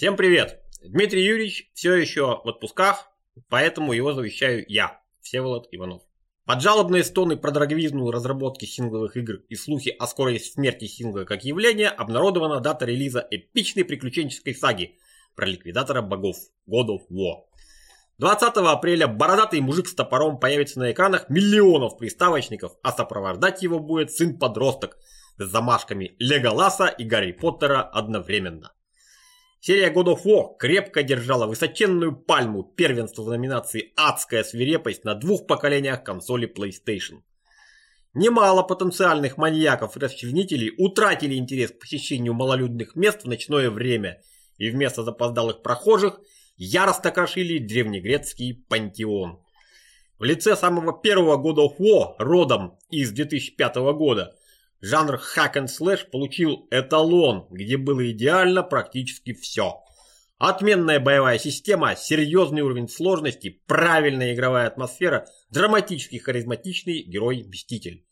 Всем привет! Дмитрий Юрьевич все еще в отпусках, поэтому его завещаю я, Всеволод Иванов. Под жалобные стоны про дороговизну разработки сингловых игр и слухи о скорой смерти сингла как явления обнародована дата релиза эпичной приключенческой саги про ликвидатора богов God of War. 20 апреля бородатый мужик с топором появится на экранах миллионов приставочников, а сопровождать его будет сын-подросток с замашками Леголаса и Гарри Поттера одновременно. Серия God of War крепко держала высоченную пальму первенства в номинации «Адская свирепость» на двух поколениях консоли PlayStation. Немало потенциальных маньяков и расчленителей утратили интерес к посещению малолюдных мест в ночное время и вместо запоздалых прохожих яростно крошили древнегрецкий пантеон. В лице самого первого God of War, родом из 2005 года, Жанр hack and slash получил эталон, где было идеально практически все. Отменная боевая система, серьезный уровень сложности, правильная игровая атмосфера, драматический харизматичный герой-мститель.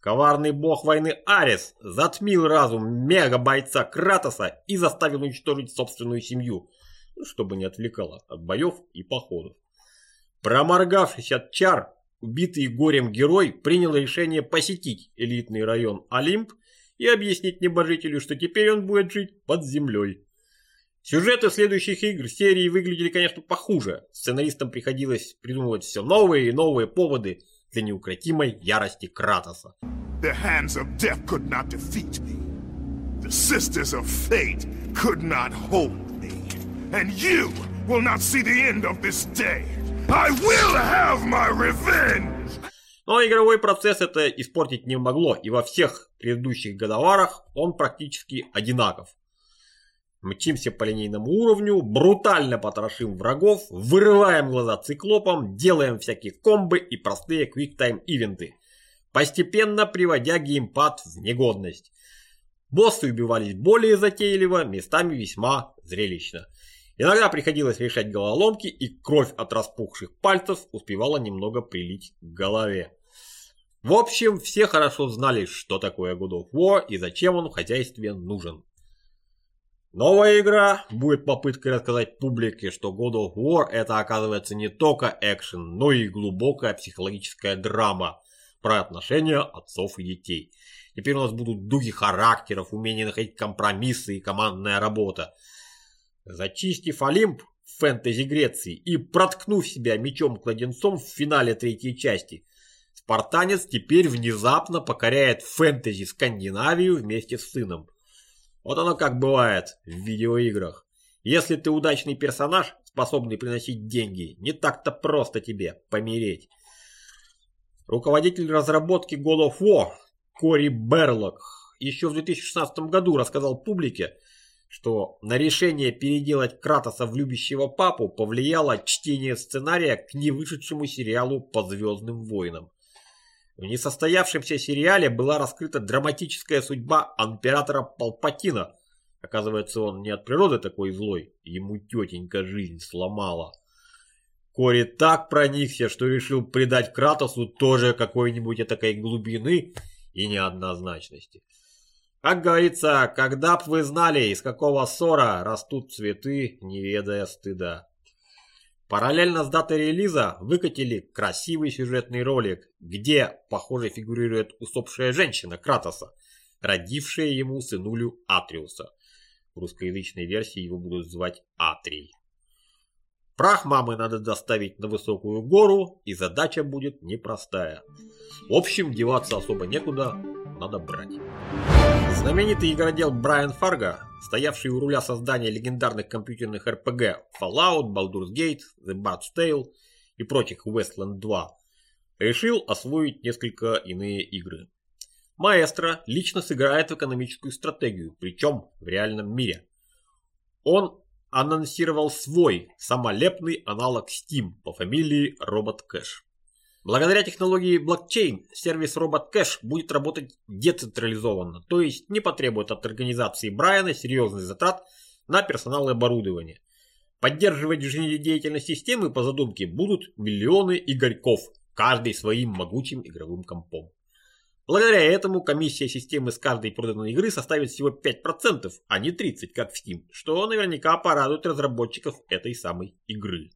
Коварный бог войны Арис затмил разум мега-бойца Кратоса и заставил уничтожить собственную семью, чтобы не отвлекало от боев и походов. Проморгавшись от чар, убитый горем герой принял решение посетить элитный район Олимп и объяснить небожителю, что теперь он будет жить под землей. Сюжеты следующих игр серии выглядели, конечно, похуже. Сценаристам приходилось придумывать все новые и новые поводы для неукротимой ярости Кратоса. The hands of death could not defeat me. The sisters of fate could not hold me. And you will not see the end of this day. I will have my revenge! Но игровой процесс это испортить не могло, и во всех предыдущих годоварах он практически одинаков. Мчимся по линейному уровню, брутально потрошим врагов, вырываем глаза циклопом, делаем всякие комбы и простые квиктайм-ивенты, постепенно приводя геймпад в негодность. Боссы убивались более затейливо, местами весьма зрелищно. Иногда приходилось решать головоломки, и кровь от распухших пальцев успевала немного прилить к голове. В общем, все хорошо знали, что такое God of War и зачем он в хозяйстве нужен. Новая игра будет попыткой рассказать публике, что God of War это оказывается не только экшен, но и глубокая психологическая драма про отношения отцов и детей. Теперь у нас будут духи характеров, умение находить компромиссы и командная работа. Зачистив Олимп в фэнтези Греции и проткнув себя мечом-кладенцом в финале третьей части, спартанец теперь внезапно покоряет фэнтези Скандинавию вместе с сыном. Вот оно как бывает в видеоиграх. Если ты удачный персонаж, способный приносить деньги, не так-то просто тебе помереть. Руководитель разработки God of War Кори Берлок еще в 2016 году рассказал публике, что на решение переделать Кратоса в любящего папу повлияло чтение сценария к невышедшему сериалу по Звездным войнам. В несостоявшемся сериале была раскрыта драматическая судьба императора Палпатина. Оказывается, он не от природы такой злой, ему тетенька жизнь сломала. Кори так проникся, что решил придать Кратосу тоже какой-нибудь этакой глубины и неоднозначности. Как говорится, когда б вы знали, из какого ссора растут цветы, не ведая стыда. Параллельно с датой релиза выкатили красивый сюжетный ролик, где, похоже, фигурирует усопшая женщина Кратоса, родившая ему сынулю Атриуса. В русскоязычной версии его будут звать Атрий. Прах мамы надо доставить на высокую гору, и задача будет непростая. В общем, деваться особо некуда, надо брать. Знаменитый игродел Брайан Фарго, стоявший у руля создания легендарных компьютерных RPG Fallout, Baldur's Gate, The Bard's Tale и прочих Westland 2, решил освоить несколько иные игры. Маэстро лично сыграет в экономическую стратегию, причем в реальном мире. Он анонсировал свой самолепный аналог Steam по фамилии Робот Кэш. Благодаря технологии блокчейн сервис Кэш будет работать децентрализованно, то есть не потребует от организации Брайана серьезных затрат на персонал и оборудование. Поддерживать жизнедеятельность системы по задумке будут миллионы игорьков, каждый своим могучим игровым компом. Благодаря этому комиссия системы с каждой проданной игры составит всего 5%, а не 30%, как в Steam, что наверняка порадует разработчиков этой самой игры.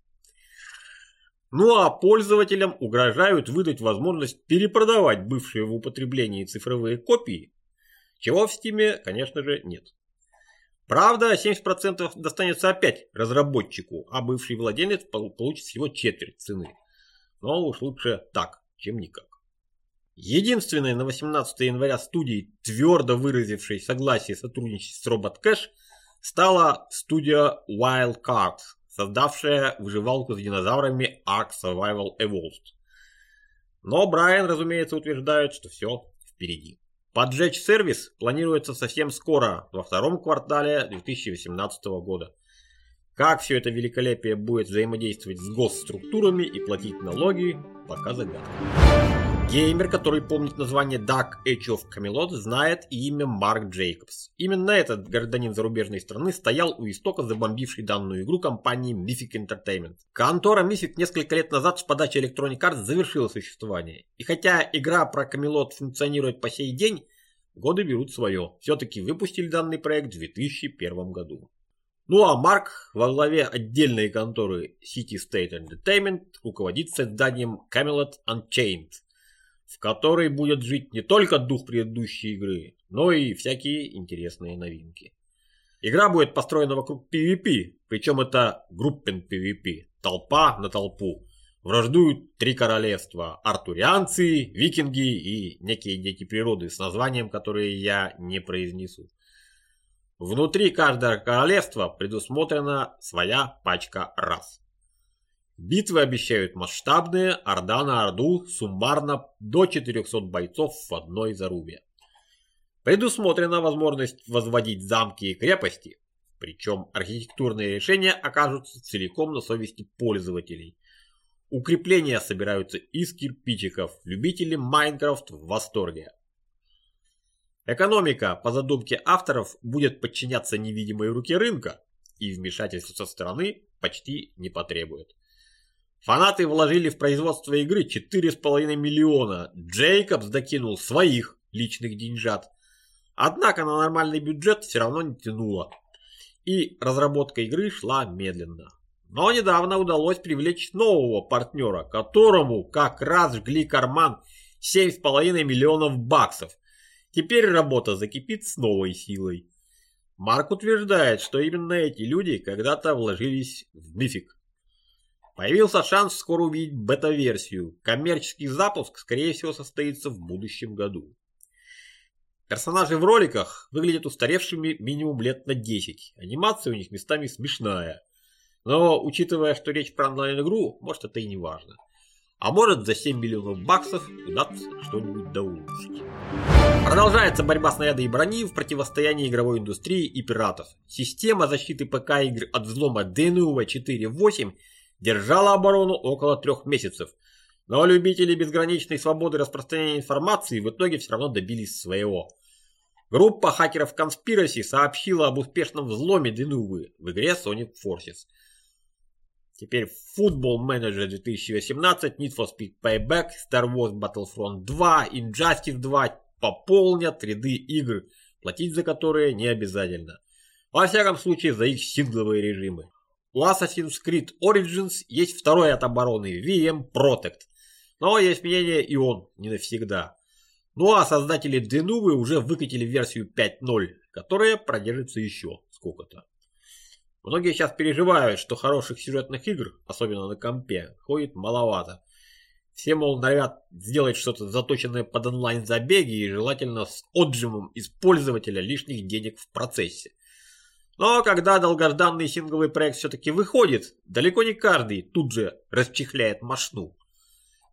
Ну а пользователям угрожают выдать возможность перепродавать бывшие в употреблении цифровые копии, чего в Steam, конечно же, нет. Правда, 70% достанется опять разработчику, а бывший владелец получит всего четверть цены. Но уж лучше так, чем никак. Единственной на 18 января студией, твердо выразившей согласие сотрудничать с Robot Cash, стала студия Wild Cards, создавшая выживалку с динозаврами Ark Survival Evolved. Но Брайан, разумеется, утверждает, что все впереди. Поджечь сервис планируется совсем скоро, во втором квартале 2018 года. Как все это великолепие будет взаимодействовать с госструктурами и платить налоги, пока загадка. Геймер, который помнит название Dark Age of Camelot, знает имя Марк Джейкобс. Именно этот гражданин зарубежной страны стоял у истока забомбившей данную игру компании Mythic Entertainment. Контора Mythic несколько лет назад с подачи Electronic Arts завершила существование. И хотя игра про Camelot функционирует по сей день, годы берут свое. Все-таки выпустили данный проект в 2001 году. Ну а Марк во главе отдельной конторы City State Entertainment руководит созданием Camelot Unchained – в которой будет жить не только дух предыдущей игры, но и всякие интересные новинки. Игра будет построена вокруг PvP, причем это группен PvP, толпа на толпу. Враждуют три королевства – артурианцы, викинги и некие дети природы с названием, которые я не произнесу. Внутри каждого королевства предусмотрена своя пачка рас. Битвы обещают масштабные, орда на орду, суммарно до 400 бойцов в одной зарубе. Предусмотрена возможность возводить замки и крепости, причем архитектурные решения окажутся целиком на совести пользователей. Укрепления собираются из кирпичиков, любители Майнкрафт в восторге. Экономика, по задумке авторов, будет подчиняться невидимой руке рынка, и вмешательство со стороны почти не потребует. Фанаты вложили в производство игры 4,5 миллиона. Джейкобс докинул своих личных деньжат. Однако на нормальный бюджет все равно не тянуло. И разработка игры шла медленно. Но недавно удалось привлечь нового партнера, которому как раз жгли карман 7,5 миллионов баксов. Теперь работа закипит с новой силой. Марк утверждает, что именно эти люди когда-то вложились в мифик. Появился шанс скоро увидеть бета-версию. Коммерческий запуск, скорее всего, состоится в будущем году. Персонажи в роликах выглядят устаревшими минимум лет на 10. Анимация у них местами смешная. Но, учитывая, что речь про онлайн-игру, может это и не важно. А может за 7 миллионов баксов удастся что-нибудь доулучшить. Продолжается борьба снаряда и брони в противостоянии игровой индустрии и пиратов. Система защиты ПК-игр от взлома DNUV 4.8 держала оборону около трех месяцев. Но любители безграничной свободы распространения информации в итоге все равно добились своего. Группа хакеров Conspiracy сообщила об успешном взломе Денувы в игре Sonic Forces. Теперь Football Manager 2018, Need for Speed Payback, Star Wars Battlefront 2, Injustice 2 пополнят ряды игр, платить за которые не обязательно. Во всяком случае за их сингловые режимы. У Assassin's Creed Origins есть второй от обороны VM Protect. Но есть мнение и он не навсегда. Ну а создатели Denuvo уже выкатили версию 5.0, которая продержится еще сколько-то. Многие сейчас переживают, что хороших сюжетных игр, особенно на компе, ходит маловато. Все, мол, норовят сделать что-то заточенное под онлайн-забеги и желательно с отжимом из пользователя лишних денег в процессе. Но когда долгожданный сингловый проект все-таки выходит, далеко не каждый тут же расчехляет машну.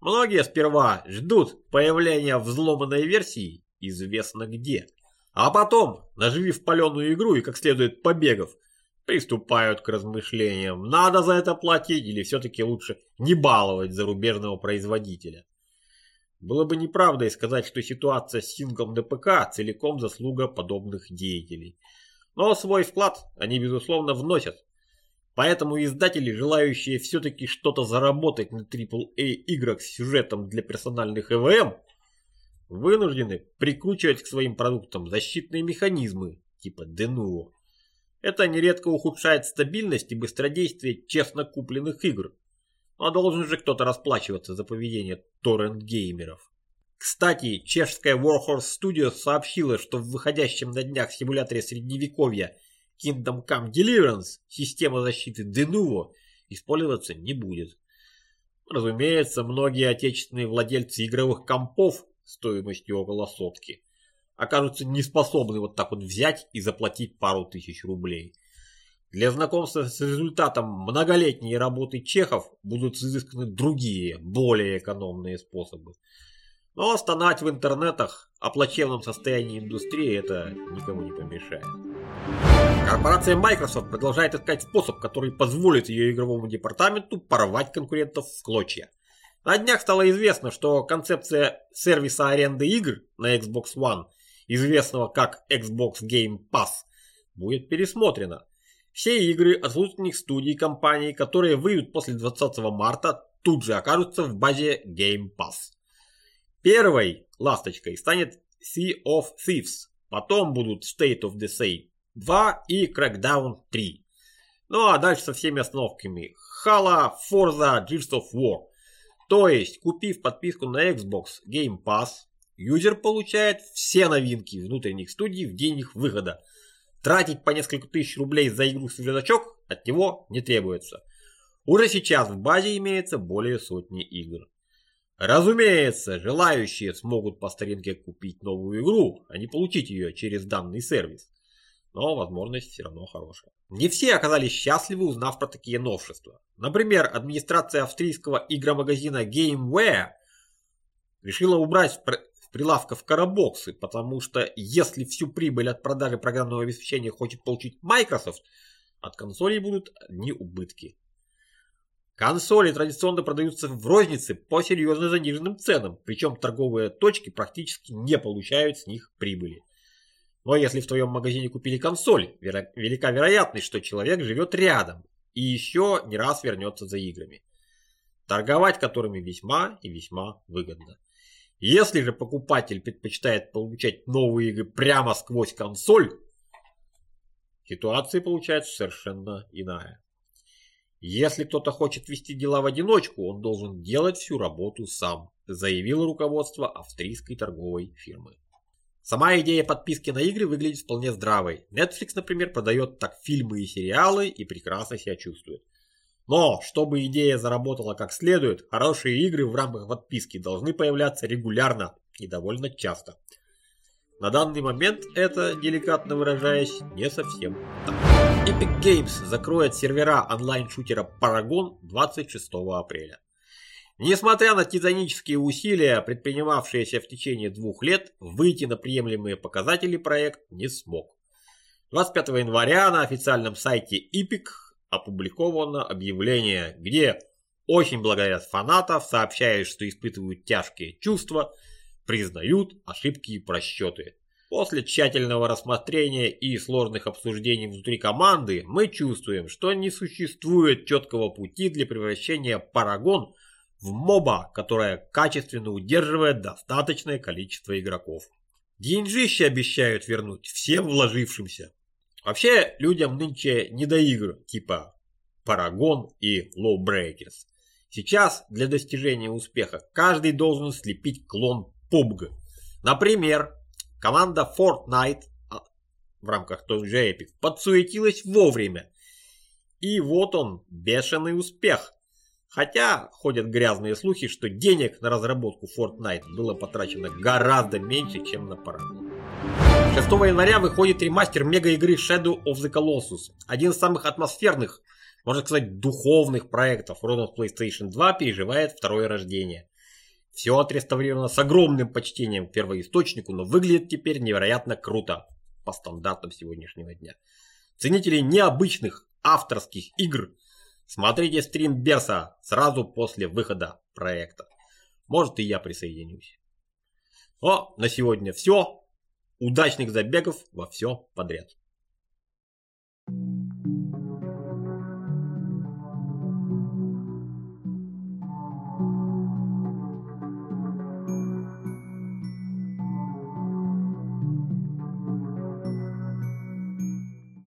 Многие сперва ждут появления взломанной версии известно где. А потом, наживив паленую игру и как следует побегов, приступают к размышлениям, надо за это платить или все-таки лучше не баловать зарубежного производителя. Было бы неправдой сказать, что ситуация с синглом ДПК целиком заслуга подобных деятелей. Но свой вклад они, безусловно, вносят. Поэтому издатели, желающие все-таки что-то заработать на AAA играх с сюжетом для персональных ЭВМ, вынуждены прикручивать к своим продуктам защитные механизмы типа Denuvo. Это нередко ухудшает стабильность и быстродействие честно купленных игр. А должен же кто-то расплачиваться за поведение торрент-геймеров. Кстати, чешская Warhorse Studios сообщила, что в выходящем на днях симуляторе средневековья Kingdom Come Deliverance система защиты Denuvo использоваться не будет. Разумеется, многие отечественные владельцы игровых компов стоимостью около сотки окажутся неспособны вот так вот взять и заплатить пару тысяч рублей. Для знакомства с результатом многолетней работы чехов будут изысканы другие, более экономные способы. Но стонать в интернетах о плачевном состоянии индустрии это никому не помешает. Корпорация Microsoft продолжает искать способ, который позволит ее игровому департаменту порвать конкурентов в клочья. На днях стало известно, что концепция сервиса аренды игр на Xbox One, известного как Xbox Game Pass, будет пересмотрена. Все игры от внутренних студий компаний, которые выйдут после 20 марта, тут же окажутся в базе Game Pass. Первой ласточкой станет Sea of Thieves, потом будут State of Decay 2 и Crackdown 3. Ну а дальше со всеми остановками Halo, Forza, Gears of War. То есть, купив подписку на Xbox Game Pass, юзер получает все новинки внутренних студий в день их выхода. Тратить по несколько тысяч рублей за игру свежачок от него не требуется. Уже сейчас в базе имеется более сотни игр. Разумеется, желающие смогут по старинке купить новую игру, а не получить ее через данный сервис. Но возможность все равно хорошая. Не все оказались счастливы, узнав про такие новшества. Например, администрация австрийского игромагазина GameWare решила убрать в прилавков карабоксы, потому что если всю прибыль от продажи программного обеспечения хочет получить Microsoft, от консолей будут одни убытки. Консоли традиционно продаются в рознице по серьезно заниженным ценам, причем торговые точки практически не получают с них прибыли. Но если в твоем магазине купили консоль, велика вероятность, что человек живет рядом и еще не раз вернется за играми, торговать которыми весьма и весьма выгодно. Если же покупатель предпочитает получать новые игры прямо сквозь консоль, ситуация получается совершенно иная. Если кто-то хочет вести дела в одиночку, он должен делать всю работу сам, заявило руководство австрийской торговой фирмы. Сама идея подписки на игры выглядит вполне здравой. Netflix, например, продает так фильмы и сериалы и прекрасно себя чувствует. Но, чтобы идея заработала как следует, хорошие игры в рамках подписки должны появляться регулярно и довольно часто. На данный момент это, деликатно выражаясь, не совсем так. Epic Games закроет сервера онлайн-шутера Paragon 26 апреля. Несмотря на титанические усилия, предпринимавшиеся в течение двух лет, выйти на приемлемые показатели проект не смог. 25 января на официальном сайте Epic опубликовано объявление, где очень благодарят фанатов, сообщают, что испытывают тяжкие чувства – признают ошибки и просчеты. После тщательного рассмотрения и сложных обсуждений внутри команды мы чувствуем, что не существует четкого пути для превращения Парагон в моба, которая качественно удерживает достаточное количество игроков. Деньжище обещают вернуть всем вложившимся. Вообще людям нынче не до игр типа Парагон и Lowbreakers. Сейчас для достижения успеха каждый должен слепить клон PUBG. Например, команда Fortnite а, в рамках той же Epic подсуетилась вовремя. И вот он, бешеный успех. Хотя ходят грязные слухи, что денег на разработку Fortnite было потрачено гораздо меньше, чем на Paragon. 6 января выходит ремастер мега-игры Shadow of the Colossus. Один из самых атмосферных, можно сказать, духовных проектов Родов PlayStation 2 переживает второе рождение. Все отреставрировано с огромным почтением к первоисточнику, но выглядит теперь невероятно круто по стандартам сегодняшнего дня. Ценители необычных авторских игр, смотрите стрим Берса сразу после выхода проекта. Может и я присоединюсь. Но на сегодня все. Удачных забегов во все подряд. Thank you.